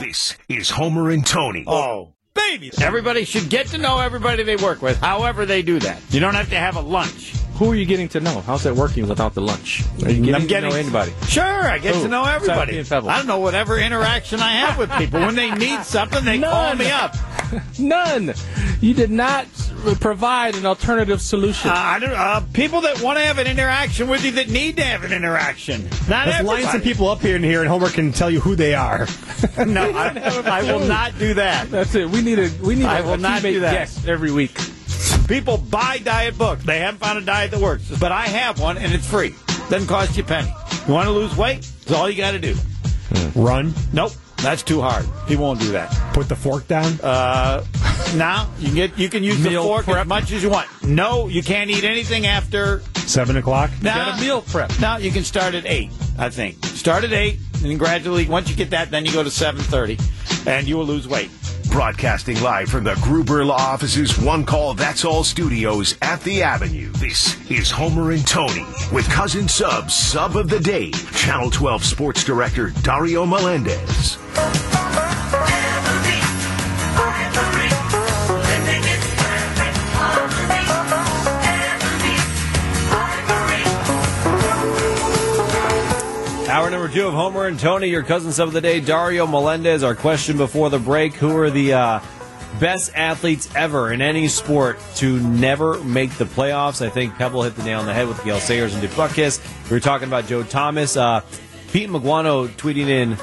This is Homer and Tony. Oh, baby. Everybody should get to know everybody they work with, however they do that. You don't have to have a lunch. Who are you getting to know? How's that working without the lunch? Are you getting, I'm getting to know anybody? Sure, I get Who? to know everybody. South Beach I don't know whatever interaction I have with people. When they need something, they call me up. None. You did not provide an alternative solution. Uh, I don't, uh, people that want to have an interaction with you that need to have an interaction. Not Let's line some people up here and here, and Homer can tell you who they are. No, I, I will not do that. That's it. We need a we need I a, will a not teammate do that. guest every week. People buy diet books. They haven't found a diet that works. But I have one, and it's free. Doesn't cost you a penny. You want to lose weight? It's all you got to do. Run, Nope, that's too hard. He won't do that. put the fork down. Uh, now you can get you can use Meal the fork as much as you want. No, you can't eat anything after. Seven o'clock. Now, you Got a meal prep. Now you can start at eight. I think start at eight, and then gradually once you get that, then you go to seven thirty, and you will lose weight. Broadcasting live from the Gruber Law Office's One Call That's All studios at the Avenue. This is Homer and Tony with Cousin Sub's Sub of the Day, Channel 12 Sports Director Dario Melendez. Two of Homer and Tony, your cousins of the day, Dario Melendez. Our question before the break: Who are the uh, best athletes ever in any sport to never make the playoffs? I think Pebble hit the nail on the head with Gale Sayers and Dick Butkus. We were talking about Joe Thomas. Uh, Pete Maguano tweeting in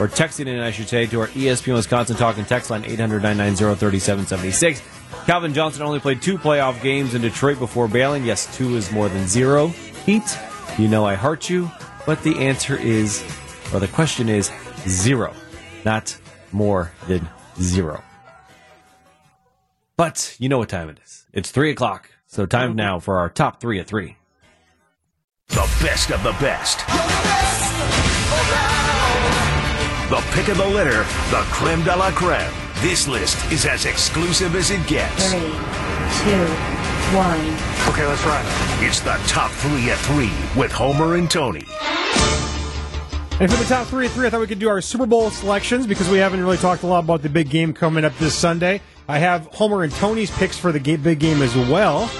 or texting in, I should say, to our ESPN Wisconsin talking text line 800 990 3776. Calvin Johnson only played two playoff games in Detroit before bailing. Yes, two is more than zero. Heat, you know I heart you. But the answer is, or the question is, zero, not more than zero. But you know what time it is. It's three o'clock, so time now for our top three at three. The best of the best. The pick of the litter, the creme de la creme. This list is as exclusive as it gets. Three, two, one. Okay, let's ride. It's the top three at three with Homer and Tony. And for the top three at three, I thought we could do our Super Bowl selections because we haven't really talked a lot about the big game coming up this Sunday. I have Homer and Tony's picks for the big game as well.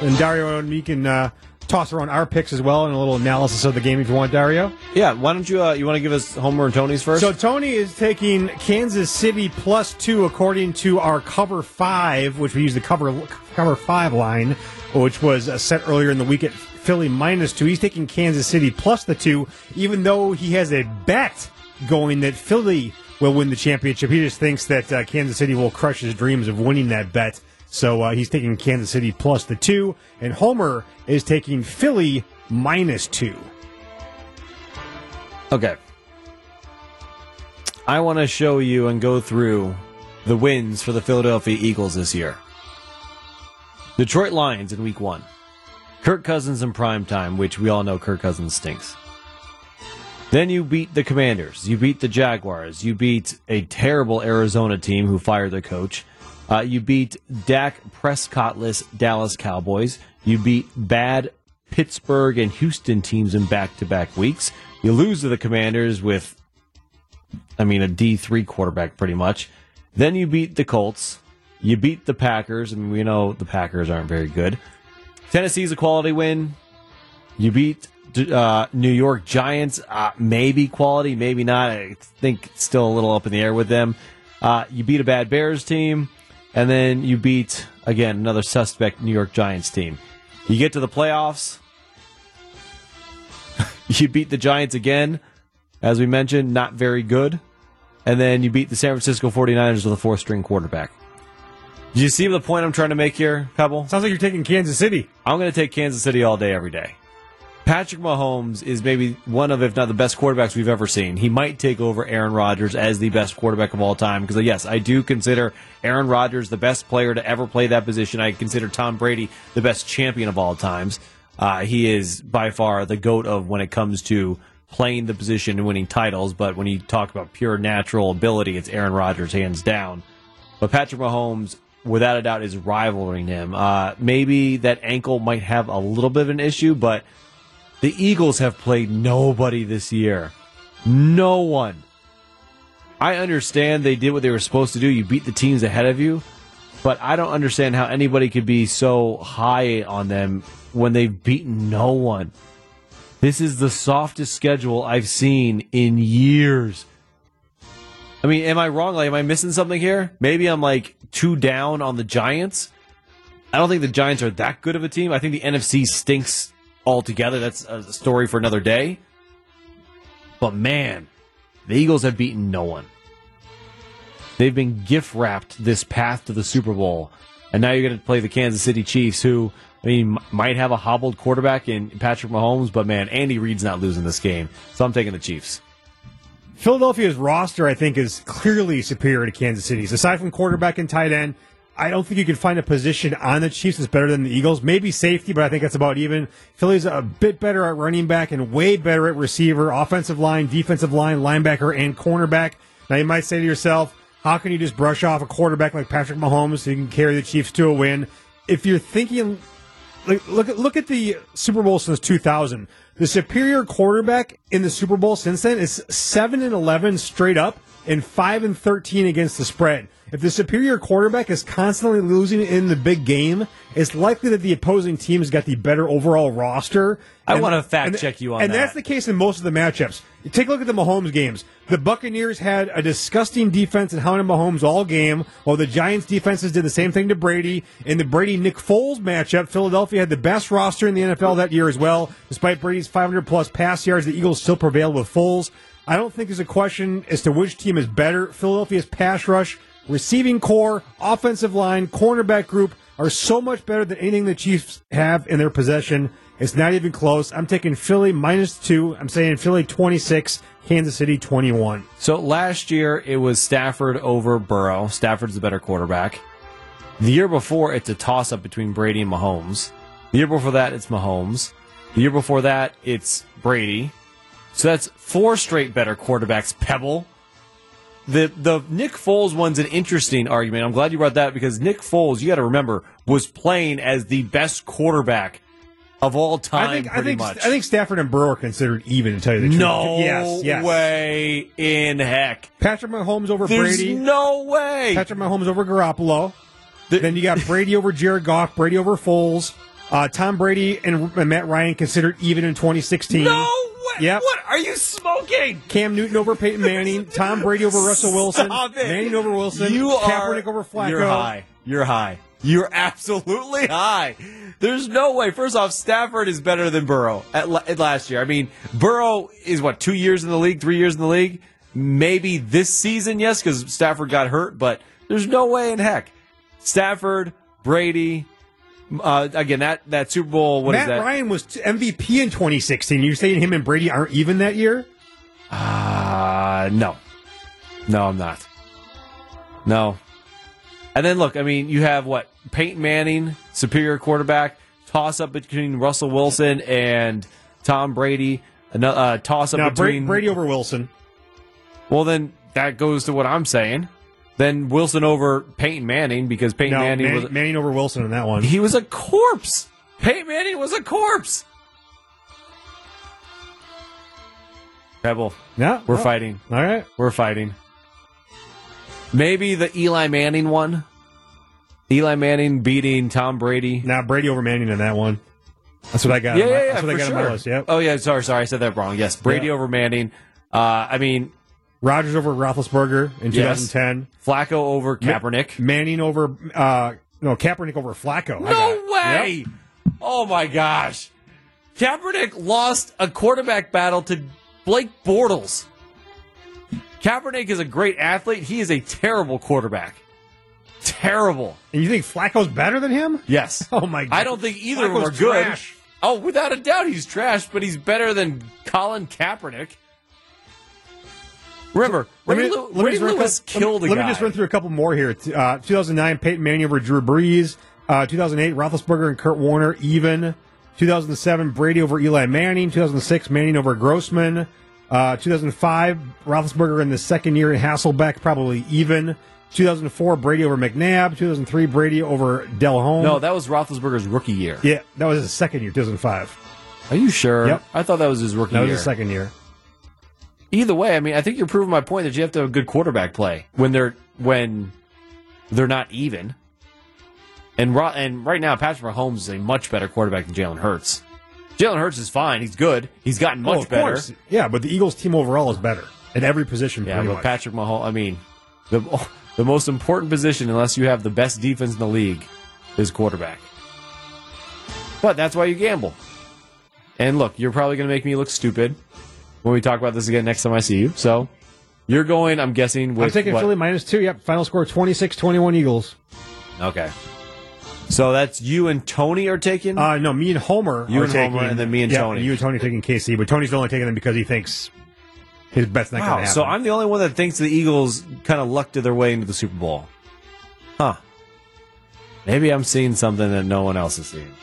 And Dario and me can uh, toss around our picks as well and a little analysis of the game if you want, Dario. Yeah, why don't you? Uh, you want to give us Homer and Tony's first? So Tony is taking Kansas City plus two according to our cover five, which we use the cover cover five line, which was uh, set earlier in the week at Philly minus two. He's taking Kansas City plus the two, even though he has a bet going that Philly will win the championship. He just thinks that uh, Kansas City will crush his dreams of winning that bet. So uh, he's taking Kansas City plus the two, and Homer is taking Philly minus two. Okay. I want to show you and go through the wins for the Philadelphia Eagles this year. Detroit Lions in week one. Kirk Cousins in prime time, which we all know Kirk Cousins stinks. Then you beat the Commanders. You beat the Jaguars. You beat a terrible Arizona team who fired their coach. Uh, you beat Dak Prescottless Dallas Cowboys. You beat bad Pittsburgh and Houston teams in back to back weeks. You lose to the Commanders with, I mean, a D3 quarterback pretty much. Then you beat the Colts. You beat the Packers. I mean, we know the Packers aren't very good. Tennessee's a quality win. You beat uh, New York Giants. Uh, maybe quality, maybe not. I think still a little up in the air with them. Uh, you beat a bad Bears team. And then you beat, again, another suspect New York Giants team. You get to the playoffs. you beat the Giants again. As we mentioned, not very good. And then you beat the San Francisco 49ers with a four string quarterback. Do you see the point I'm trying to make here, Pebble? Sounds like you're taking Kansas City. I'm going to take Kansas City all day, every day. Patrick Mahomes is maybe one of, if not the best quarterbacks we've ever seen. He might take over Aaron Rodgers as the best quarterback of all time. Because, yes, I do consider Aaron Rodgers the best player to ever play that position. I consider Tom Brady the best champion of all times. Uh, he is by far the GOAT of when it comes to playing the position and winning titles. But when you talk about pure natural ability, it's Aaron Rodgers hands down. But Patrick Mahomes, without a doubt, is rivaling him. Uh, maybe that ankle might have a little bit of an issue, but the Eagles have played nobody this year. No one. I understand they did what they were supposed to do. You beat the teams ahead of you, but I don't understand how anybody could be so high on them when they've beaten no one. This is the softest schedule I've seen in years. I mean, am I wrong? Like, am I missing something here? Maybe I'm like too down on the Giants. I don't think the Giants are that good of a team. I think the NFC stinks altogether. That's a story for another day. But man, the Eagles have beaten no one. They've been gift wrapped this path to the Super Bowl. And now you're going to play the Kansas City Chiefs, who, I mean, might have a hobbled quarterback in Patrick Mahomes, but man, Andy Reid's not losing this game. So I'm taking the Chiefs. Philadelphia's roster, I think, is clearly superior to Kansas City's. Aside from quarterback and tight end, I don't think you can find a position on the Chiefs that's better than the Eagles. Maybe safety, but I think that's about even. Philly's a bit better at running back and way better at receiver, offensive line, defensive line, linebacker, and cornerback. Now you might say to yourself, how can you just brush off a quarterback like Patrick Mahomes so you can carry the Chiefs to a win? If you're thinking look at look at the Super Bowl since 2000. The superior quarterback in the Super Bowl since then is 7 and 11 straight up and 5 and 13 against the spread. If the superior quarterback is constantly losing in the big game, it's likely that the opposing team has got the better overall roster. I And- wanna fact and- check you on And that. that's the case in most of the matchups. Take a look at the Mahomes games. The Buccaneers had a disgusting defense and hounded Mahomes all game, while the Giants defenses did the same thing to Brady. In the Brady Nick Foles matchup, Philadelphia had the best roster in the NFL that year as well. Despite Brady's 500 plus pass yards, the Eagles still prevailed with Foles. I don't think there's a question as to which team is better. Philadelphia's pass rush, receiving corps, offensive line, cornerback group are so much better than anything the Chiefs have in their possession. It's not even close. I'm taking Philly minus two. I'm saying Philly 26, Kansas City 21. So last year it was Stafford over Burrow. Stafford's the better quarterback. The year before it's a toss up between Brady and Mahomes. The year before that it's Mahomes. The year before that it's Brady. So that's four straight better quarterbacks. Pebble. The the Nick Foles one's an interesting argument. I'm glad you brought that because Nick Foles, you got to remember, was playing as the best quarterback of all time. I think I think much. I think Stafford and Burrow are considered even to tell you the truth. no yes, yes. way in heck. Patrick Mahomes over There's Brady. no way. Patrick Mahomes over Garoppolo. The- then you got Brady over Jared Goff, Brady over Foles. Uh, Tom Brady and, and Matt Ryan considered even in 2016. No way. Yep. What are you smoking? Cam Newton over Peyton Manning. Tom Brady over Russell Wilson. Stop it. Manning over Wilson. You are over Flacco. You're high. You're high. You're absolutely high. There's no way. First off, Stafford is better than Burrow at, at last year. I mean, Burrow is what two years in the league, three years in the league. Maybe this season, yes, because Stafford got hurt. But there's no way in heck. Stafford, Brady. Uh, again, that that Super Bowl. What is Matt? Ryan was MVP in 2016. You're saying him and Brady aren't even that year? Uh, no. No, I'm not. No. And then look, I mean, you have what? Peyton Manning, superior quarterback, toss up between Russell Wilson and Tom Brady, another uh, toss up between Brady over Wilson. Well, then that goes to what I'm saying. Then Wilson over Peyton Manning because Peyton No, Manning Manning, was Manning over Wilson in that one. he was a corpse. Peyton Manning was a corpse. Pebble, Yeah, we're no. fighting. All right. We're fighting. Maybe the Eli Manning one. Eli Manning beating Tom Brady. Now Brady over Manning in that one. That's what I got. Yeah, on my, yeah, yeah, That's what I for got on my sure. list. Yep. Oh yeah, sorry, sorry, I said that wrong. Yes, Brady Yeah. over Manning. Uh, I mean, Rodgers over Roethlisberger in Yes. 2010. Flacco over Kaepernick. Manning over uh, no Kaepernick over Flacco. No way! Oh my gosh, Kaepernick lost a quarterback battle to Blake Bortles. Kaepernick is a great athlete. He is a terrible quarterback. Terrible. And you think Flacco's better than him? Yes. Oh my God. I don't think either of them are Flacco's good. trash. Oh, without a doubt, he's trash, but he's better than Colin Kaepernick. Remember, Let me, Ray, let me Ray just run Lewis through- killed a let me just run through a couple more here. Uh, 2009, Peyton Manning over Drew Brees. Uh, 2008, Roethlisberger and Kurt Warner even. 2007, Brady over Eli Manning. 2006, Manning over Grossman. Uh, 2005, Roethlisberger in the second year, and Hasselbeck probably even. 2004, Brady over McNabb. 2003, Brady over Delhomme. no, that was Roethlisberger's rookie year. yeah, that was his second year, 2005. Are you sure? Yep. I thought that was his rookie year. That was year. his second year. Either way, I mean, I think you're proving my point that you have to have a good quarterback play when they're when they're not even. And ro- and right now, Patrick Mahomes is a much better quarterback than Jalen Hurts. Jalen Hurts is fine. He's good. He's gotten oh, much Oh, better. course. Yeah, but the Eagles team overall is better at every position. Yeah, but much. Patrick Mahomes. I mean, the the most important position, unless you have the best defense in the league, is quarterback. But that's why you gamble. And look, you're probably going to make me look stupid when we talk about this again next time I see you. So you're going. I'm guessing. With I'm taking what- Philly minus two. Yep, final score 26-21 Eagles. Okay. So that's you and Tony are taking. Uh, no, me and Homer. You are and taking, Homer, and then me and yeah, Tony. You and Tony taking KC, but Tony's only taking them because he thinks his bet's not going to happen. So I'm the only one that thinks the Eagles kind of lucked their way into the Super Bowl. Huh. Maybe I'm seeing something that no one else is seeing.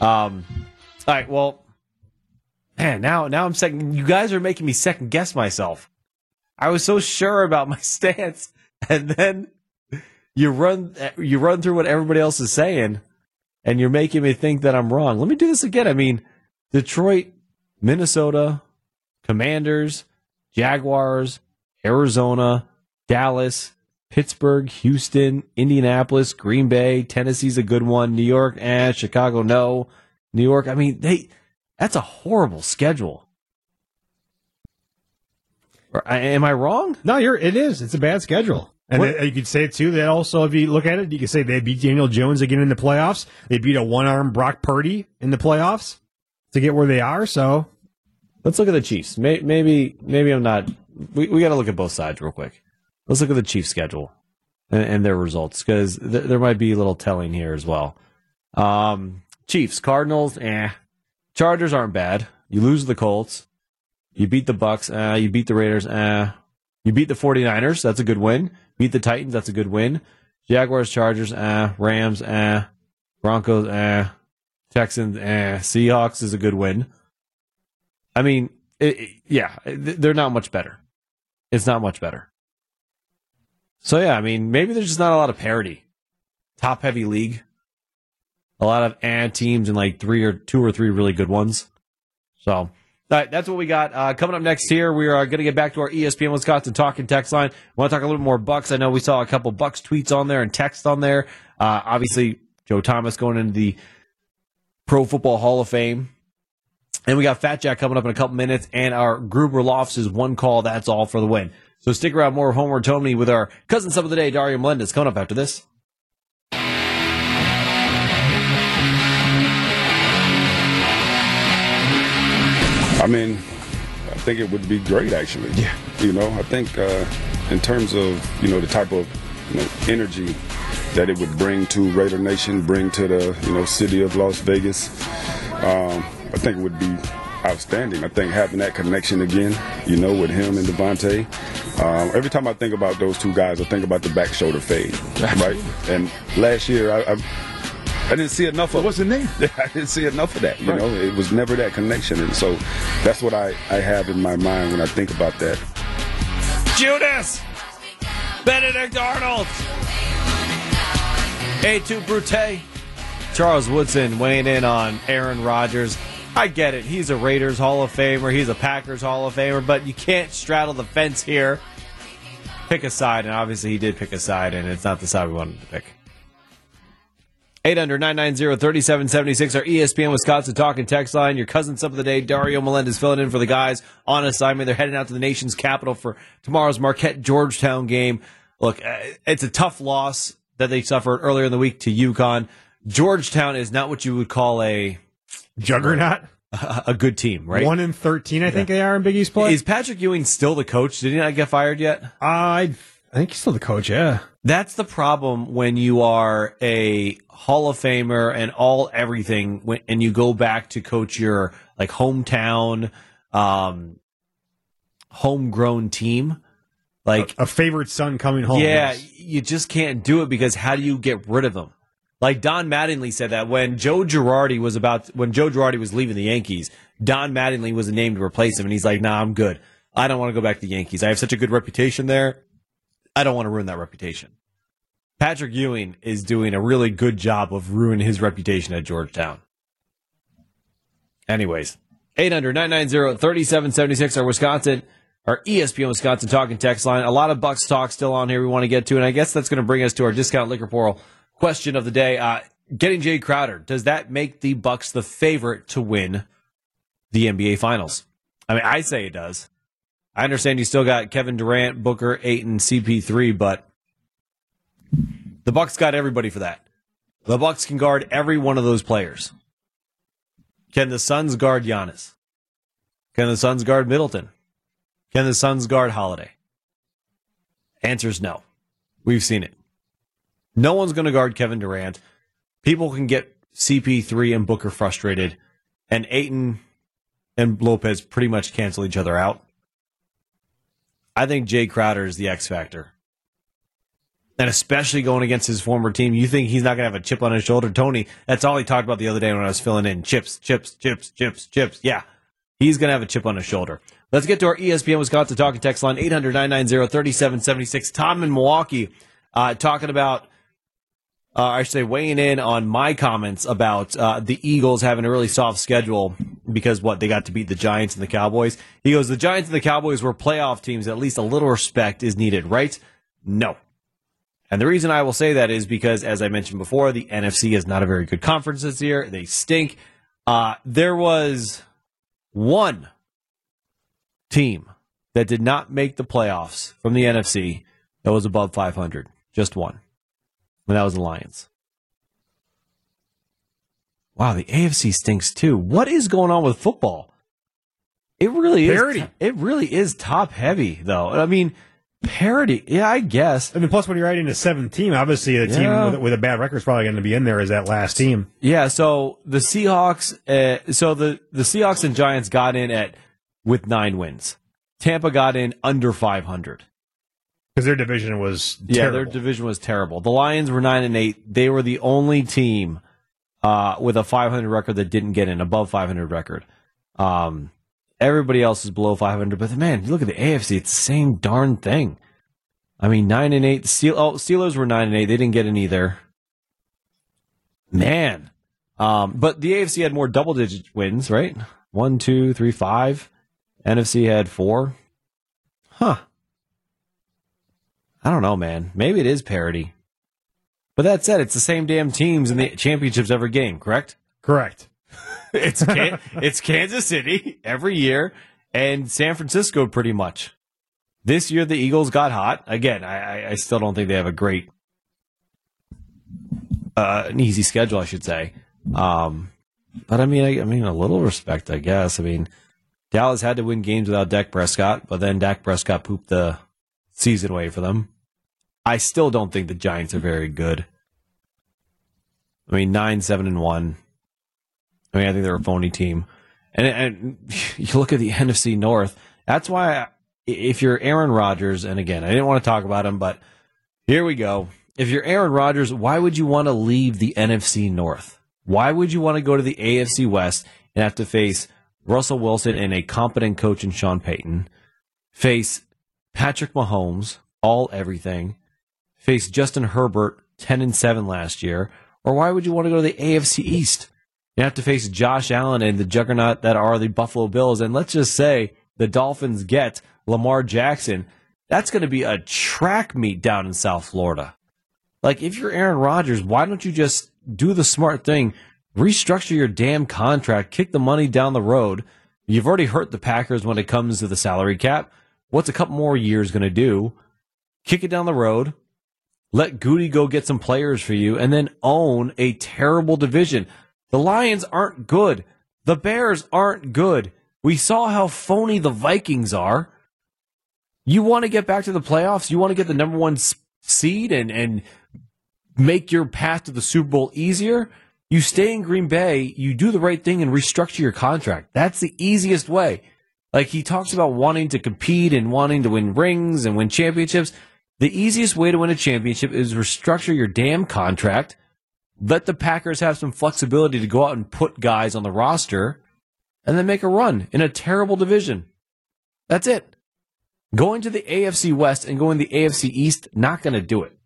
Um. All right. Well, man. Now, now I'm second. You guys are making me second guess myself. I was so sure about my stance, and then you run you run through what everybody else is saying, and you're making me think that I'm wrong. Let me do this again. I mean, Detroit, Minnesota, Commanders, Jaguars, Arizona, Dallas, Pittsburgh, Houston, Indianapolis, Green Bay, Tennessee's a good one. New York, eh, Chicago, no. New York, I mean, they that's a horrible schedule. Or, I- Am I wrong? no, you're. It is. It's a bad schedule. And What- you could say it too. That also, if you look at it, you could say they beat Daniel Jones again in the playoffs. They beat a one-arm Brock Purdy in the playoffs to get where they are. So Let's look at the Chiefs. Maybe, maybe I'm not. We, we got to look at both sides real quick. Let's look at the Chiefs' schedule and, and their results because th- there might be a little telling here as well. Um, Chiefs, Cardinals, eh. Chargers aren't bad. You lose the Colts. You beat the Bucks. Eh. You beat the Raiders. Eh. You beat the 49ers. That's a good win. Beat the Titans. That's a good win. Jaguars, Chargers, eh. Rams, eh. Broncos, eh. Texans, eh. Seahawks is a good win. I mean, it, it- yeah, they're not much better. It's not much better. So yeah, I mean, maybe there's just not a lot of parity. Top heavy league. A lot of eh teams and like three or two or three really good ones. So all right, that's what we got. Uh, coming up next here, we are going to get back to our ESPN Wisconsin talking text line. want to talk a little bit more Bucks. I know we saw a couple Bucks tweets on there and text on there. Uh, obviously, Joe Thomas going into the Pro Football Hall of Fame. And we got Fat Jack coming up in a couple minutes, and our Gruber Lofts is one call. That's all for the win. So stick around more Homer Tony with our cousin sub of the day, Dario Melendez, coming up after this. I mean, I think it would be great actually. Yeah. You know, I think uh, in terms of you know the type of you know, energy that it would bring to Raider Nation, bring to the you know city of Las Vegas, um, I think it would be outstanding. I think having that connection again, you know, with him and Davante. Um, every time I think about those two guys, I think about the back shoulder fade, right? And last year, I, I I didn't see enough of. What's the name? I didn't see enough of that. You know, it was never that connection, and so that's what I, I have in my mind when I think about that. Judas! Benedict Arnold! A2 Brute. Charles Woodson weighing in on Aaron Rodgers. I get it. He's a Raiders Hall of Famer. He's a Packers Hall of Famer, but you can't straddle the fence here. Pick a side, and obviously he did pick a side, and it's not the side we wanted to pick. 800 990 3776, our ESPN Wisconsin talking text line. Your cousin's up of the day, Dario Melendez, filling in for the guys on assignment. They're heading out to the nation's capital for tomorrow's Marquette Georgetown game. Look, uh, it's a tough loss that they suffered earlier in the week to UConn. Georgetown is not what you would call a juggernaut. a good team, right? One in thirteen, I think they are in Big East play. Is Patrick Ewing still the coach? Did he not get fired yet? I I think he's still the coach. Yeah. That's the problem when you are a Hall of Famer and all everything, when, and you go back to coach your like hometown, um, homegrown team. Like a favorite son coming home. yeah, yes. you just can't do it because how do you get rid of them? Like Don Mattingly said that when Joe Girardi was about when Joe Girardi was leaving the Yankees, Don Mattingly was a named to replace him, and he's like, "Nah, I'm good. I don't want to go back to the Yankees. I have such a good reputation there. I don't want to ruin that reputation." Patrick Ewing is doing a really good job of ruining his reputation at Georgetown. Anyways, 800 990 3776, our Wisconsin, our ESPN Wisconsin talking text line. A lot of Bucks talk still on here we want to get to, and I guess that's going to bring us to our discount liquor portal question of the day. Uh, getting Jae Crowder, does that make the Bucks the favorite to win the NBA Finals? I mean, I say it does. I understand you still got Kevin Durant, Booker, Ayton, CP3, but the Bucks got everybody for that. The Bucks can guard every one of those players. Can the Suns guard Giannis? Can the Suns guard Middleton? Can the Suns guard Holiday? Answer's no. We've seen it. No one's going to guard Kevin Durant. People can get CP3 and Booker frustrated, and Ayton and Lopez pretty much cancel each other out. I think Jae Crowder is the X factor. And especially going against his former team, you think he's not going to have a chip on his shoulder? Tony, that's all he talked about the other day when I was filling in chips, chips, chips, chips, chips. Yeah, he's going to have a chip on his shoulder. Let's get to our ESPN Wisconsin talking text line 800 990 3776. Tom in Milwaukee uh, talking about, uh, I should say, weighing in on my comments about uh, the Eagles having a really soft schedule because what they got to beat the Giants and the Cowboys. He goes, The Giants and the Cowboys were playoff teams. At least a little respect is needed, right? No. And the reason I will say that is because, as I mentioned before, the NFC is not a very good conference this year. They stink. Uh, there was one team that did not make the playoffs from the NFC that was above 500. Just one. And that was the Lions. Wow, the AFC stinks too. What is going on with football? It really is. Parity. It really is top heavy, though. I mean, parity. Yeah, I guess. I mean, plus when you're adding a seventh team, obviously the team with, with a bad record is probably going to be in there as that last team. Yeah, so the Seahawks, uh, so the the Seahawks and Giants got in at with nine wins. Tampa got in under 500. Because their division was Yeah, terrible. their division was terrible. The Lions were nine and eight. They were the only team uh, with a 500 record that didn't get in above 500 record. Um, everybody else is below 500. But man, you look at the AFC; it's the same darn thing. I mean, nine and eight. Steel, oh, Steelers were nine and eight. They didn't get in either. Man, um, but the AFC had more double-digit wins, right? One, two, three, five. NFC had four. Huh. I don't know, man. Maybe it is parity. But that said, it's the same damn teams in the championships every game, correct? Correct. It's Can- it's Kansas City every year and San Francisco pretty much. This year the Eagles got hot. Again, I, I- I still don't think they have a great uh, an easy schedule, I should say. Um, but I mean, I, I mean, a little respect, I guess. I mean, Dallas had to win games without Dak Prescott, but then Dak Prescott pooped the season away for them. I still don't think the Giants are very good. I mean, nine, seven, and one. I mean, I think they're a phony team. And, and you look at the NFC North. That's why, if you're Aaron Rodgers, and again, I didn't want to talk about him, but here we go. If you're Aaron Rodgers, why would you want to leave the NFC North? Why would you want to go to the AFC West and have to face Russell Wilson and a competent coach in Sean Payton, face Patrick Mahomes, all everything, face Justin Herbert, 10 and 7 last year, or why would you want to go to the AFC East? You have to face Josh Allen and the juggernaut that are the Buffalo Bills. And let's just say the Dolphins get Lamar Jackson. That's going to be a track meet down in South Florida. Like, if you're Aaron Rodgers, why don't you just do the smart thing? Restructure your damn contract, kick the money down the road. You've already hurt the Packers when it comes to the salary cap. What's a couple more years going to do? Kick it down the road, let Gutey go get some players for you, and then own a terrible division. The Lions aren't good. The Bears aren't good. We saw how phony the Vikings are. You want to get back to the playoffs? You want to get the number one seed and, and make your path to the Super Bowl easier? You stay in Green Bay, you do the right thing and restructure your contract. That's the easiest way. Like he talks about wanting to compete and wanting to win rings and win championships. The easiest way to win a championship is restructure your damn contract. Let the Packers have some flexibility to go out and put guys on the roster and then make a run in a terrible division. That's it. Going to the AFC West and going to the AFC East, not going to do it.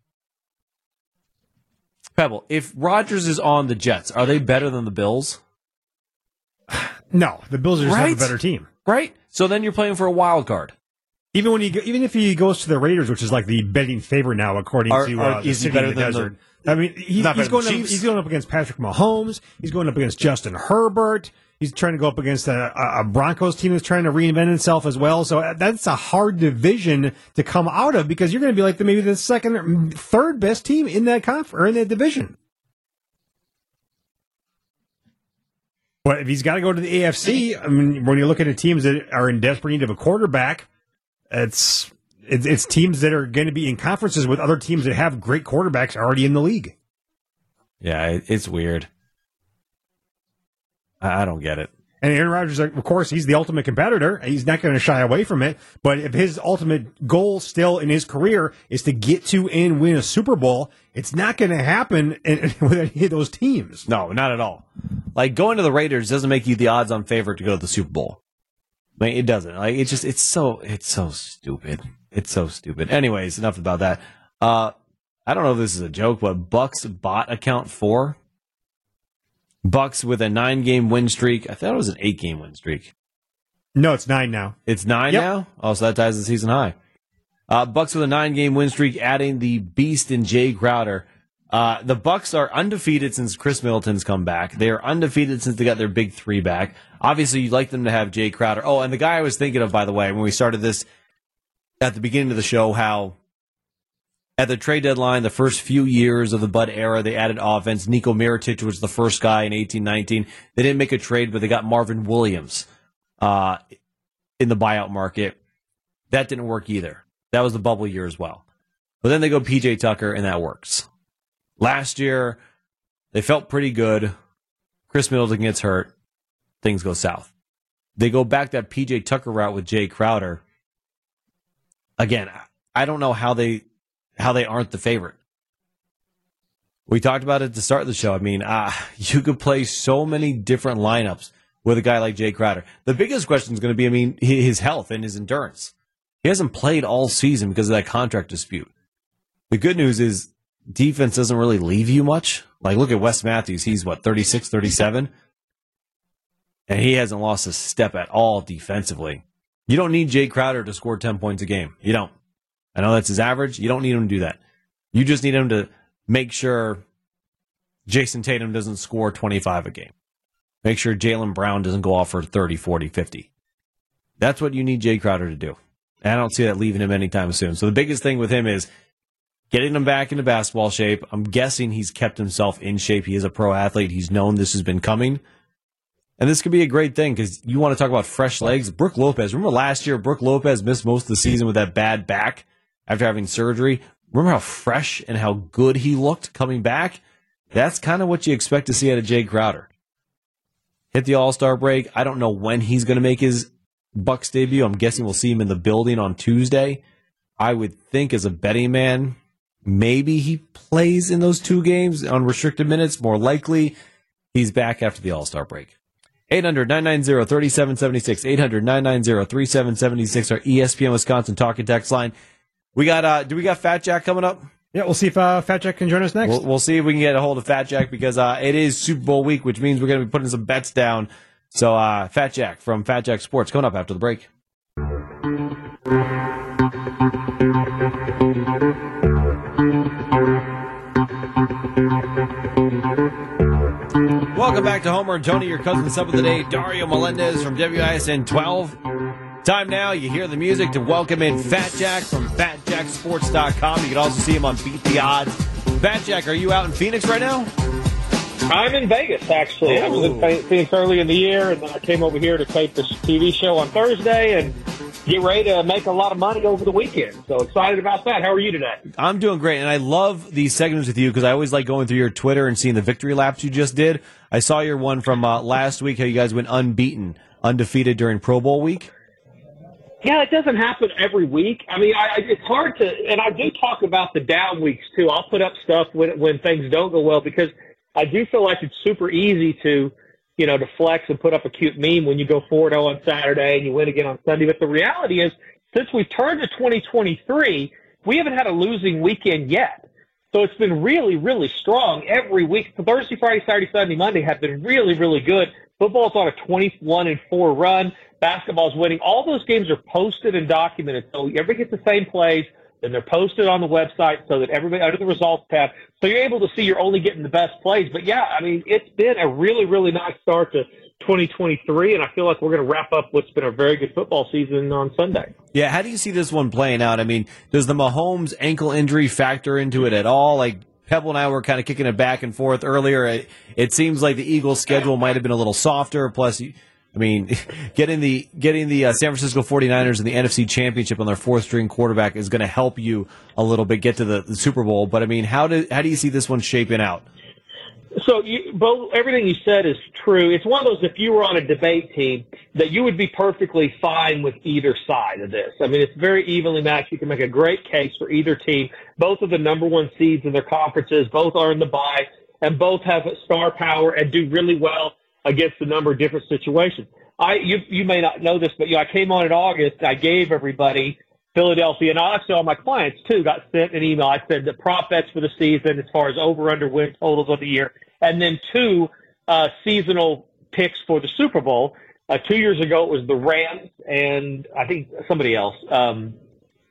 Pebble, if Rodgers is on the Jets, are they better than the Bills? No, the Bills are just have Right? a better team. right? So then you're playing for a wild card. Even when he, even if he goes to the Raiders, which is like the betting favorite now, according Are- to are- uh, is he city better than the- I mean, he's, he's going up, he's going up against Patrick Mahomes. He's going up against Justin Herbert. He's trying to go up against a, a- a Broncos team that's trying to reinvent itself as well. So uh, that's a hard division to come out of because you're going to be like the, maybe the second or third best team in that conf- or in that division. But if he's got to go to the AFC, I mean, when you look at the teams that are in desperate need of a quarterback, it's it's, it's teams that are going to be in conferences with other teams that have great quarterbacks already in the league. Yeah, it's weird. I, don't get it. And Aaron Rodgers, of course, he's the ultimate competitor. He's not going to shy away from it. But if his ultimate goal still in his career is to get to and win a Super Bowl, it's not going to happen in, with any of those teams. No, not at all. Like going to the Raiders doesn't make you the odds-on favorite to go to the Super Bowl. Like it doesn't. Like it's just it's so it's so stupid. It's so stupid. Anyways, enough about that. Uh I don't know if this is a joke, but Bucks bot account four. Bucks with a nine game win streak. I thought it was an eight game win streak. No, it's nine now. It's nine Yep. now. Oh, so that ties the season high. Uh, Bucks with a nine game win streak, adding the beast in Jae Crowder. Uh, the Bucks are undefeated since Khris Middleton's come back. They are undefeated since they got their big three back. Obviously, you'd like them to have Jae Crowder. Oh, and the guy I was thinking of, by the way, when we started this at the beginning of the show, how at the trade deadline, the first few years of the Bud era, they added offense. Nico Mirotic was the first guy in eighteen nineteen. They didn't make a trade, but they got Marvin Williams uh, in the buyout market. That didn't work either. That was the bubble year as well. But then they go PJ Tucker, and that works. Last year, they felt pretty good. Khris Middleton gets hurt. Things go south. They go back that PJ Tucker route with Jae Crowder. Again, I don't know how they how they aren't the favorite. We talked about it at the start of the show. I mean, uh, you could play so many different lineups with a guy like Jae Crowder. The biggest question is going to be, I mean, his health and his endurance. He hasn't played all season because of that contract dispute. The good news is defense doesn't really leave you much. Like, look at Wes Matthews. He's what, 36, 37? And he hasn't lost a step at all defensively. You don't need Jae Crowder to score 10 points a game. You don't. I know that's his average. You don't need him to do that. You just need him to make sure Jayson Tatum doesn't score 25 a game. Make sure Jaylen Brown doesn't go off for 30, 40, 50. That's what you need Jae Crowder to do. And I don't see that leaving him anytime soon. So the biggest thing with him is getting him back into basketball shape. I'm guessing he's kept himself in shape. He is a pro athlete. He's known this has been coming. And this could be a great thing because you want to talk about fresh legs. Brooke Lopez. Remember last year, Brooke Lopez missed most of the season with that bad back after having surgery. Remember how fresh and how good he looked coming back? That's kind of what you expect to see out of Jae Crowder. Hit the All Star break. I don't know when he's going to make his Bucks debut. I'm guessing we'll see him in the building on Tuesday. I would think, as a betting man, maybe he plays in those two games on restricted minutes. More likely, he's back after the All Star break. 800 990 3776. 800 990 3776. Our ESPN Wisconsin talk and text line. We got, uh, do we got Fat Jack coming up? Yeah, we'll see if uh, Fat Jack can join us next. We'll, we'll see if we can get a hold of Fat Jack because uh, it is Super Bowl week, which means we're going to be putting some bets down. So, uh, Fat Jack from Fat Jack Sports coming up after the break. Welcome back to Homer and Tony, your cousin sub of the day, Dario Melendez from WISN 12. Time now, you hear the music to welcome in Fat Jack from FatJackSports.com. You can also see him on Beat the Odds. Fat Jack, are you out in Phoenix right now? I'm in Vegas, actually. I was in Phoenix early in the year, and then I came over here to tape this TV show on Thursday and get ready to make a lot of money over the weekend. So excited about that. How are you today? I'm doing great, and I love these segments with you because I always like going through your Twitter and seeing the victory laps you just did. I saw your one from uh, last week, how you guys went unbeaten, undefeated during Pro Bowl week. Yeah, it doesn't happen every week. I mean, I, I, it's hard to, and I do talk about the down weeks too. I'll put up stuff when when things don't go well because I do feel like it's super easy to, you know, to flex and put up a cute meme when you go 4-0 on Saturday and you win again on Sunday. But the reality is, since we've turned to 2023, we haven't had a losing weekend yet. So it's been really, really strong every week. Thursday, Friday, Saturday, Sunday, Monday have been really, really good. Football's on a 21 and 4 run. Basketball's winning. All those games are posted and documented. So everybody gets the same plays. Then they're posted on the website so that everybody under the results tab. So you're able to see you're only getting the best plays. But yeah, I mean, it's been a really, really nice start to 2023, and I feel like we're going to wrap up what's been a very good football season on Sunday. Yeah, how do you see this one playing out? I mean, does the Mahomes ankle injury factor into it at all? Like Pebble and I were kind of kicking it back and forth earlier. It, it seems like the Eagles' schedule might have been a little softer. Plus, I mean, getting the getting the uh, San Francisco 49ers in the NFC Championship on their fourth string quarterback is going to help you a little bit get to the, the Super Bowl. But I mean, how do how do you see this one shaping out? So, you, both everything you said is true. It's one of those. If you were on a debate team, that you would be perfectly fine with either side of this. I mean, it's very evenly matched. You can make a great case for either team. Both of the number one seeds in their conferences. Both are in the bye, and both have star power and do really well against a number of different situations. I you you may not know this, but you know, I came on in August. I gave everybody Philadelphia, and also all my clients too got sent an email. I said the prop bets for the season as far as over under win totals of the year, and then two uh, seasonal picks for the Super Bowl. Uh, two years ago it was the Rams and I think somebody else. Um,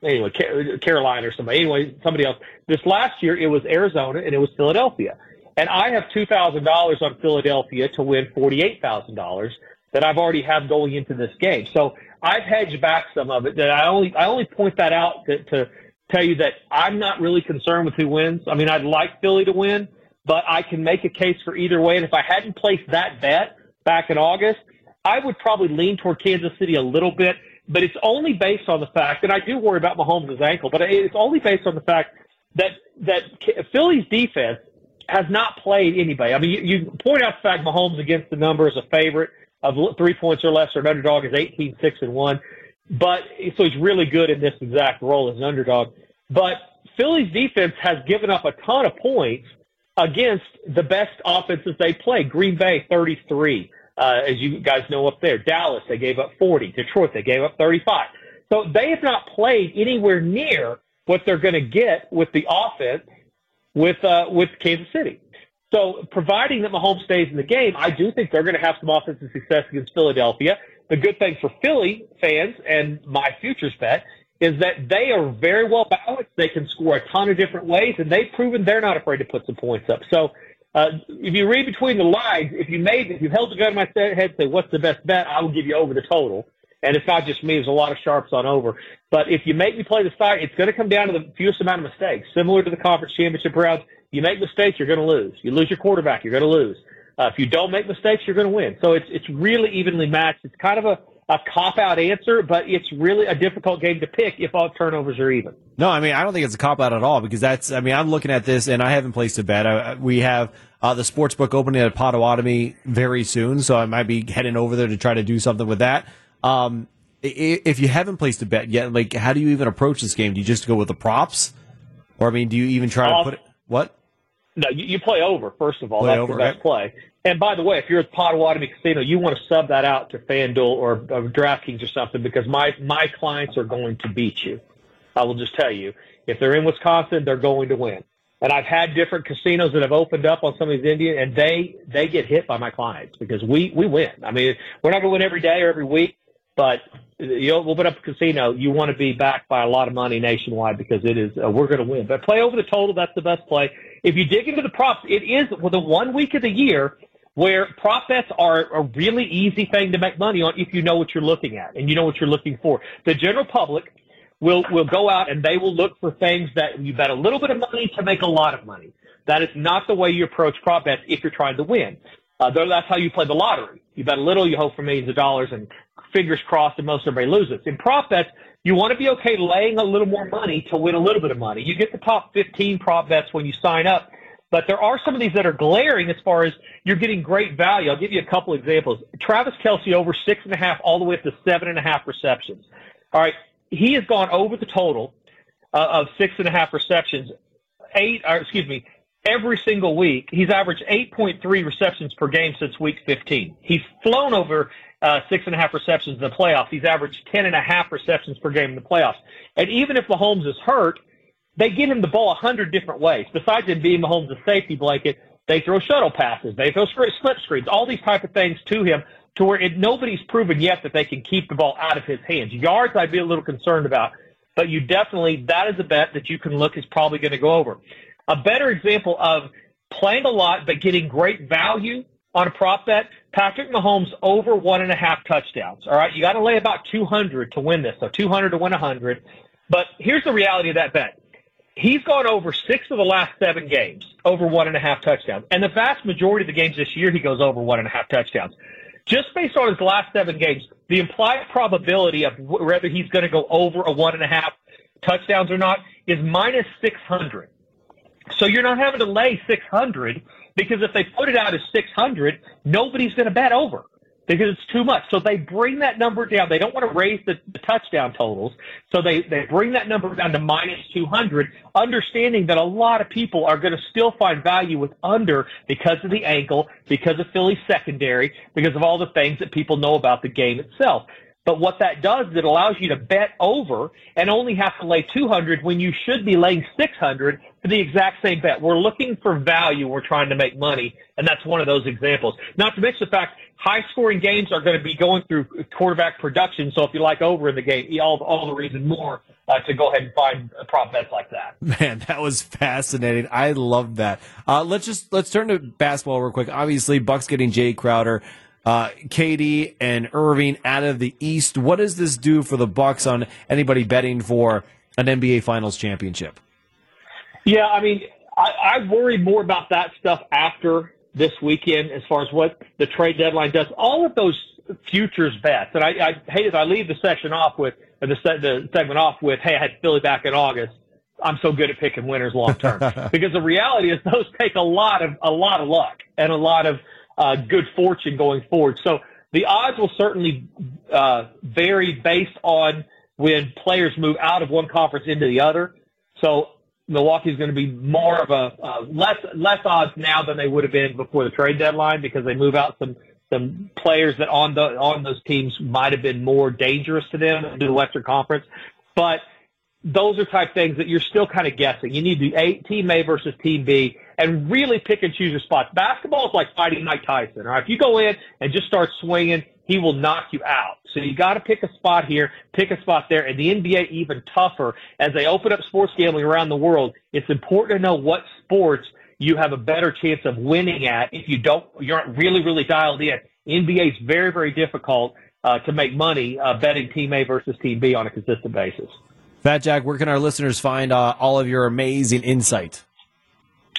anyway, Carolina or somebody. Anyway, somebody else. This last year it was Arizona and it was Philadelphia, and I have two thousand dollars on Philadelphia to win forty eight thousand dollars that I've already have going into this game. So I've hedged back some of it. That I only I only point that out to, to tell you that I'm not really concerned with who wins. I mean, I'd like Philly to win, but I can make a case for either way. And if I hadn't placed that bet back in August, I would probably lean toward Kansas City a little bit. But it's only based on the fact, and I do worry about Mahomes' ankle, but it's only based on the fact that that Philly's defense has not played anybody. I mean, you, you point out the fact Mahomes against the number is a favorite of three points or less, or an underdog is 18, 6, and 1. But so he's really good in this exact role as an underdog. But Philly's defense has given up a ton of points against the best offenses they play. Green Bay, 33, uh, as you guys know up there. Dallas, they gave up 40. Detroit, they gave up 35. So they have not played anywhere near what they're going to get with the offense with uh, with Kansas City. So providing that Mahomes stays in the game, I do think they're going to have some offensive success against Philadelphia. The good thing for Philly fans and my futures bet is that they are very well balanced. They can score a ton of different ways, and they've proven they're not afraid to put some points up. So uh, if you read between the lines, if you made, if you held the gun to my head and say, what's the best bet, I will give you over the total. And it's not just me. There's a lot of sharps on over. But if you make me play the side, it's going to come down to the fewest amount of mistakes, similar to the conference championship rounds. You make mistakes, you're going to lose. You lose your quarterback, you're going to lose. Uh, if you don't make mistakes, you're going to win. So it's it's really evenly matched. It's kind of a, a cop out answer, but it's really a difficult game to pick if all turnovers are even. No, I mean I don't think it's a cop out at all because that's. I mean I'm looking at this and I haven't placed a bet. I, we have uh, the sports book opening at Potawatomi very soon, so I might be heading over there to try to do something with that. Um, if you haven't placed a bet yet, like how do you even approach this game? Do you just go with the props, or I mean, do you even try to put it? What? No, you, you play over first of all. Play That's over, the best right? play. And by the way, if you're at Potawatomi Casino, you want to sub that out to FanDuel or, or DraftKings or something because my my clients are going to beat you. I will just tell you, if they're in Wisconsin, they're going to win. And I've had different casinos that have opened up on some of these Indian, and they they get hit by my clients because we we win. I mean, we're not going to win every day or every week, but you open up a casino, you want to be backed by a lot of money nationwide because it is uh, we're going to win. But play over the total, that's the best play. If you dig into the props, it is the one week of the year where prop bets are a really easy thing to make money on if you know what you're looking at and you know what you're looking for. The general public will will go out and they will look for things that you bet a little bit of money to make a lot of money. That is not the way you approach prop bets if you're trying to win. Uh, that's how you play the lottery. You bet a little, you hope for millions of dollars, and fingers crossed and most everybody loses. In prop bets, you want to be okay laying a little more money to win a little bit of money. You get the top 15 prop bets when you sign up, but there are some of these that are glaring as far as you're getting great value. I'll give you a couple examples. Travis Kelce over six and a half all the way up to seven and a half receptions. All right. He has gone over the total uh, of six and a half receptions, eight, or excuse me, every single week. He's averaged 8.3 receptions per game since week 15. He's flown over uh, six and a half receptions in the playoffs. He's averaged ten and a half receptions per game in the playoffs. And even if Mahomes is hurt, they get him the ball a hundred different ways. Besides him being Mahomes' safety blanket, They throw shuttle passes. They throw split screens. All these type of things to him to where it, nobody's proven yet that they can keep the ball out of his hands. Yards, I'd be a little concerned about, but you definitely that is a bet that you can look is probably going to go over. A better example of playing a lot but getting great value on a prop bet, Patrick Mahomes over one and a half touchdowns. All right, you got to lay about 200 to win this, so 200 to win 100. But here's the reality of that bet. He's gone over six of the last seven games, over one and a half touchdowns. And the vast majority of the games this year, he goes over one and a half touchdowns. Just based on his last seven games, the implied probability of whether he's going to go over a one and a half touchdowns or not is minus 600. So you're not having to lay 600 because if they put it out as 600, nobody's going to bet over because it's too much. So they bring that number down. They don't want to raise the, the touchdown totals. So they, they bring that number down to minus 200, understanding that a lot of people are going to still find value with under because of the ankle, because of Philly's secondary, because of all the things that people know about the game itself. But what that does is it allows you to bet over and only have to lay 200 when you should be laying 600 the exact same bet. We're looking for value. We're trying to make money. And that's one of those examples. Not to mention the fact high scoring games are going to be going through quarterback production. So if you like over in the game, all, all the reason more uh, to go ahead and find prop bets like that. Man, that was fascinating. I love that. Uh, let's just let's turn to basketball real quick. Obviously, Bucks getting Jae Crowder uh, KD and Irving out of the East. What does this do for the Bucks on anybody betting for an NBA Finals championship? Yeah, I mean, I, I worry more about that stuff after this weekend as far as what the trade deadline does. All of those futures bets, and I, I hate it. I leave the session off with the, the segment off with, "Hey, I had Philly back in August." I'm so good at picking winners long term because the reality is those take a lot of a lot of luck and a lot of uh, good fortune going forward. So the odds will certainly uh, vary based on when players move out of one conference into the other. So Milwaukee's going to be more of a uh, less less odds now than they would have been before the trade deadline because they move out some some players that on the on those teams might have been more dangerous to them in the Western Conference. But those are type things that you're still kind of guessing. You need to do team A versus team B and really pick and choose your spots. Basketball is like fighting Mike Tyson. All right, if you go in and just start swinging, he will knock you out. So you got to pick a spot here, pick a spot there, and the NBA even tougher as they open up sports gambling around the world. It's important to know what sports you have a better chance of winning at if you don't, you aren't really, really dialed in. NBA is very, very difficult uh, to make money uh, betting Team A versus Team B on a consistent basis. Fat Jack, where can our listeners find uh, all of your amazing insight?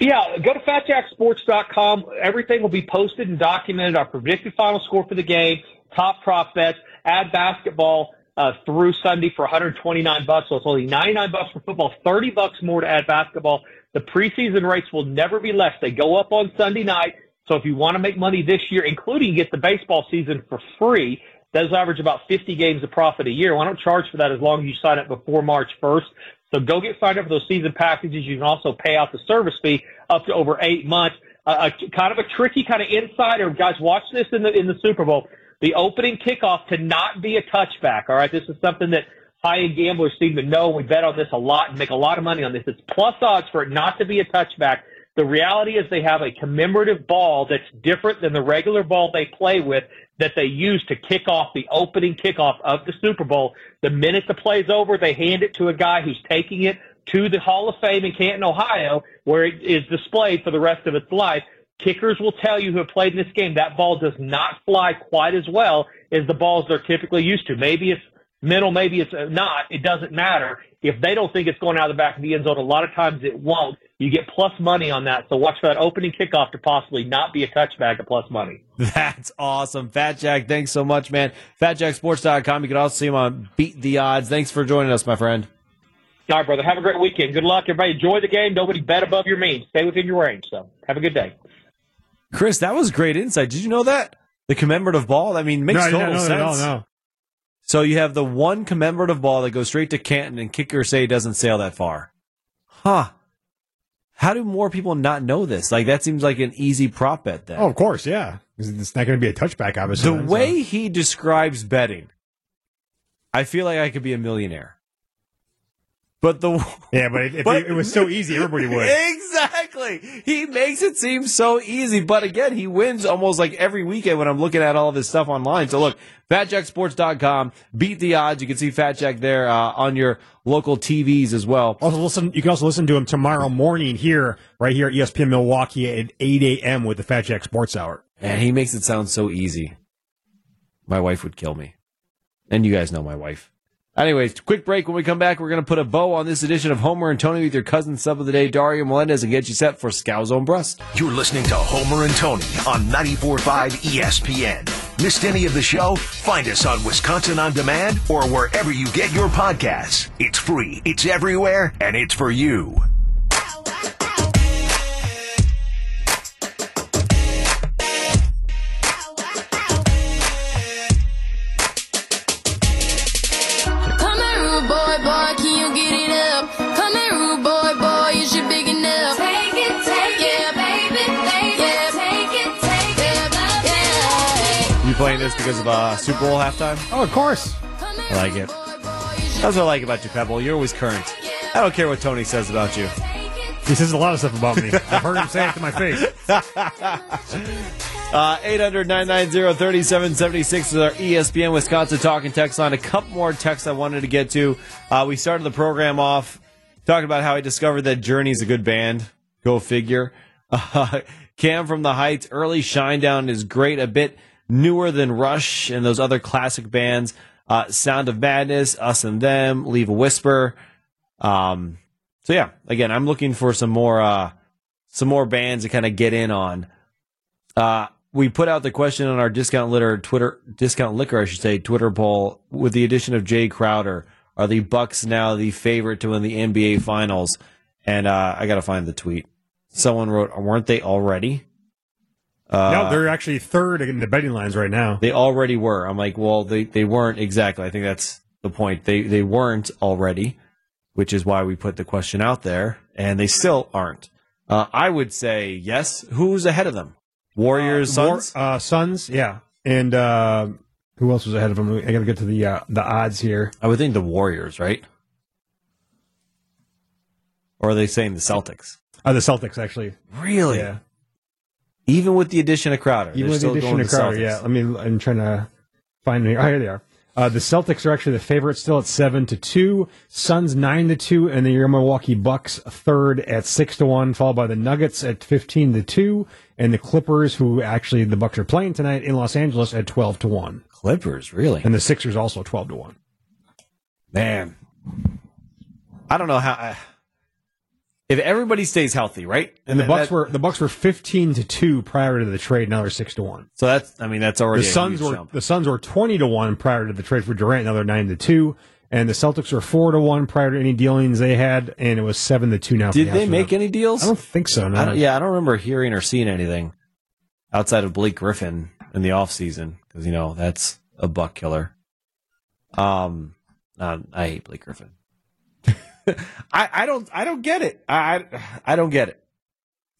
Yeah, go to fatjacksports.com. Everything will be posted and documented. Our predicted final score for the game, top prop bets, add basketball uh, through Sunday for 129 bucks. So it's only 99 bucks for football, 30 bucks more to add basketball. The preseason rates will never be less. They go up on Sunday night. So if you want to make money this year, including get the baseball season for free, those average about 50 games of profit a year. I don't charge for that as long as you sign up before March 1st. So go get signed up for those season packages. You can also pay out the service fee up to over eight months. Uh, a, kind of a tricky kind of insider. Guys, watch this in the in the Super Bowl. The opening kickoff to not be a touchback. All right, this is something that high-end gamblers seem to know. We bet on this a lot and make a lot of money on this. It's plus odds for it not to be a touchback. The reality is they have a commemorative ball that's different than the regular ball they play with that they use to kick off the opening kickoff of the Super Bowl. The minute the play's over, they hand it to a guy who's taking it to the Hall of Fame in Canton, Ohio, where it is displayed for the rest of its life. Kickers will tell you who have played in this game that ball does not fly quite as well as the balls they're typically used to. Maybe it's mental, maybe it's not. It doesn't matter. If they don't think it's going out of the back of the end zone, a lot of times it won't. You get plus money on that. So watch for that opening kickoff to possibly not be a touchback of plus money. That's awesome. Fat Jack, thanks so much, man. FatJackSports.com. You can also see him on Beat the Odds. Thanks for joining us, my friend. All right, brother. Have a great weekend. Good luck, everybody. Enjoy the game. Nobody bet above your means. Stay within your range. So have a good day. Chris, that was great insight. Did you know that? The commemorative ball? I mean, makes no, total no, sense. No, no. So you have the one commemorative ball that goes straight to Canton, and kickers say doesn't sail that far. Huh. How do more people not know this? Like that seems like an easy prop bet. Then, Oh, of course, yeah. It's not going to be a touchback, obviously. the way so. he describes betting, I feel like I could be a millionaire. But the Yeah, but if But- it, it was so easy, everybody would. exactly. Exactly. He makes it seem so easy, but again, he wins almost like every weekend when I'm looking at all of this stuff online. So look, FatJackSports.com, beat the odds. You can see Fat Jack there uh, on your local TVs as well. Also, listen. You can also listen to him tomorrow morning here, right here at ESPN Milwaukee at 8 a.m. with the Fat Jack Sports Hour. And he makes it sound so easy. My wife would kill me. And you guys know my wife. Anyways, quick break. When we come back, we're going to put a bow on this edition of Homer and Tony with your cousin sub of the day, Dario Melendez, and get you set for Scow Zone Brust. You're listening to Homer and Tony on 94.5 ESPN. Missed any of the show? Find us on Wisconsin On Demand or wherever you get your podcasts. It's free, it's everywhere, and it's for you. Playing this because of uh, Super Bowl halftime? Oh, of course. I like it. That's what I like about you, Pebble. You're always current. I don't care what Tony says about you. He says a lot of stuff about me. I've heard him say it to my face. Uh, 800 990 3776 is our ESPN Wisconsin talking text line. A couple more texts I wanted to get to. Uh, we started the program off talking about how I discovered that Journey's a good band. Go figure. Uh, Cam from the Heights, early Shinedown is great. A bit newer than Rush and those other classic bands. Uh, Sound of Madness, Us and Them, Leave a Whisper. Um, so yeah, again, I'm looking for some more uh, some more bands to kind of get in on. Uh, we put out the question on our discount litter Twitter discount liquor, I should say, Twitter poll with the addition of Jae Crowder. Are the Bucks now the favorite to win the NBA Finals? And uh, I got to find the tweet. Someone wrote, "Weren't they already?" Uh, no, they're actually third in the betting lines right now. They already were. I'm like, well, they, they weren't exactly. I think that's the point. They they weren't already, which is why we put the question out there, and they still aren't. Uh, I would say yes. Who's ahead of them? Warriors, War- Suns. uh, Suns, yeah. And uh, who else was ahead of them? I got to get to the uh, the odds here. I would think the Warriors, right? Or are they saying the Celtics? Uh, the Celtics, actually. Really? Yeah. Even with the addition of Crowder, Even with the addition of Crowder, yeah. Let me. I'm trying to find me. Oh, here they are. Uh, the Celtics are actually the favorite, still at seven to two. Suns nine to two, and the Milwaukee Bucks third at six to one, followed by the Nuggets at fifteen to two, and the Clippers, who actually the Bucks are playing tonight in Los Angeles at twelve to one, Clippers, really? and the Sixers also twelve to one. Man, I don't know how. I, if everybody stays healthy, right? And the Bucks that- were the Bucks were fifteen to two prior to the trade. Now they're six to one. so that's. I mean, that's already The a Suns huge were jump. the Suns were twenty to one prior to the trade for Durant. Now they're nine to two, and the Celtics were four to one prior to any dealings they had, and it was seven to two now. Did the they make them. any deals? I don't think so. No. I don't, yeah, I don't remember hearing or seeing anything outside of Blake Griffin in the off season because you know that's a buck killer. Um, uh, I hate Blake Griffin. I, I don't I don't get it. I I, don't get it.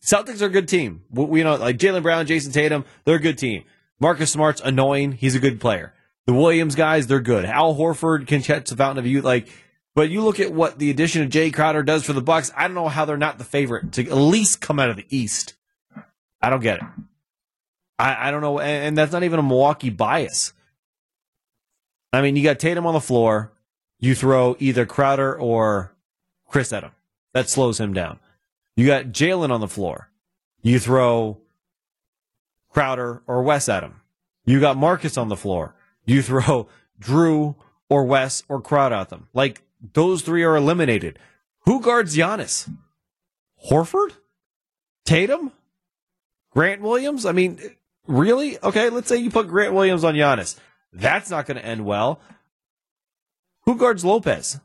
Celtics are a good team. We, we know like Jaylen Brown, Jayson Tatum, they're a good team. Marcus Smart's annoying. He's a good player. The Williams guys, they're good. Al Horford can catch the fountain of youth. Like, but you look at what the addition of Jae Crowder does for the Bucks. I don't know how they're not the favorite to at least come out of the East. I don't get it. I, I don't know, and, and that's not even a Milwaukee bias. I mean, you got Tatum on the floor. You throw either Crowder or Khris at him. That slows him down. You got Jaylen on the floor. You throw Crowder or Wes at him. You got Marcus on the floor. You throw Jrue or Wes or Crowder at them. Like those three are eliminated. Who guards Giannis? Horford? Tatum? Grant Williams? I mean, really? Okay, let's say you put Grant Williams on Giannis. That's not going to end well. Who guards Lopez?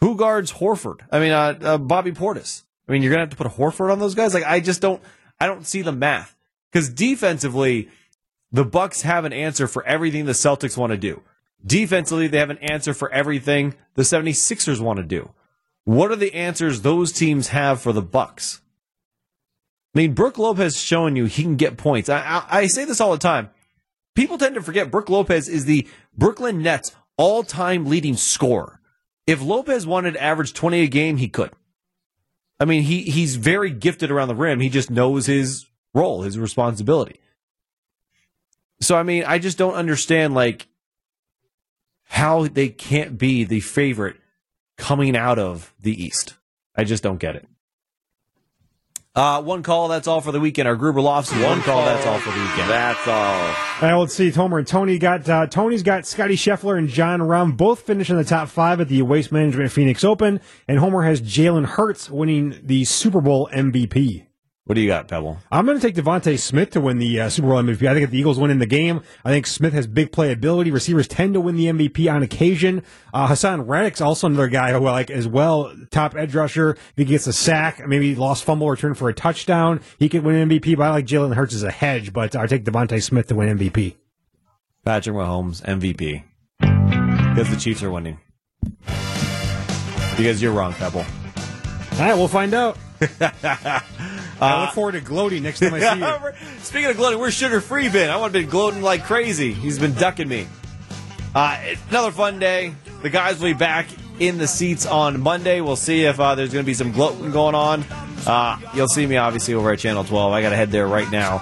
Who guards Horford? I mean, uh, uh, Bobby Portis. I mean, you're gonna have to put a Horford on those guys. Like, I just don't, I don't see the math because defensively, the Bucks have an answer for everything the Celtics want to do. Defensively, they have an answer for everything the 76ers want to do. What are the answers those teams have for the Bucks? I mean, Brooke Lopez showing you he can get points. I, I, I say this all the time. People tend to forget Brooke Lopez is the Brooklyn Nets all-time leading scorer. If Lopez wanted to average 20 a game, he could. I mean, he he's very gifted around the rim. He just knows his role, his responsibility. So I mean, I just don't understand like how they can't be the favorite coming out of the East. I just don't get it. Uh, one call, that's all for the weekend. Our Gruber Lofts, one call, that's all for the weekend. That's all. All right, let's see. Homer and Tony got uh, Tony's got Scotty Scheffler and Jon Rahm both finished in the top five at the Waste Management Phoenix Open, and Homer has Jalen Hurts winning the Super Bowl MVP. What do you got, Pebble? I'm going to take DeVonta Smith to win the uh, Super Bowl MVP. I think if the Eagles win in the game, I think Smith has big playability. Receivers tend to win the MVP on occasion. Uh, Haason Reddick's also another guy who I like as well. Top edge rusher. If he gets a sack, maybe lost fumble return for a touchdown, he could win MVP. But I like Jalen Hurts as a hedge. But I take DeVonta Smith to win MVP. Patrick Mahomes, MVP. Because the Chiefs are winning. Because you're wrong, Pebble. All right, we'll find out. I look forward to gloating next time I see you. Speaking of gloating, where's Sugar Free been? I would have been gloating like crazy. He's been ducking me. Uh, another fun day. The guys will be back in the seats on Monday. We'll see if uh, there's going to be some gloating going on. Uh, you'll see me obviously over at Channel 12. I got to head there right now.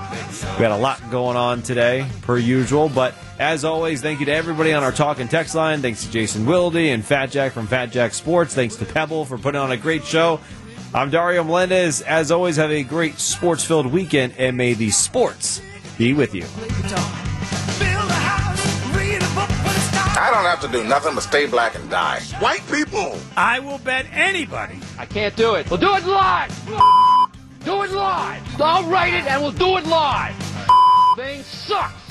We got a lot going on today, per usual. But as always, thank you to everybody on our talk and text line. Thanks to Jason Wilde and Fat Jack from Fat Jack Sports. Thanks to Pebble for putting on a great show. I'm Dario Melendez. As always, have a great sports filled weekend and may the sports be with you. I don't have to do nothing but stay black and die. White people! I will bet anybody. I can't do it. We'll do it live. Do it live. I'll write it and we'll do it live. Thing sucks.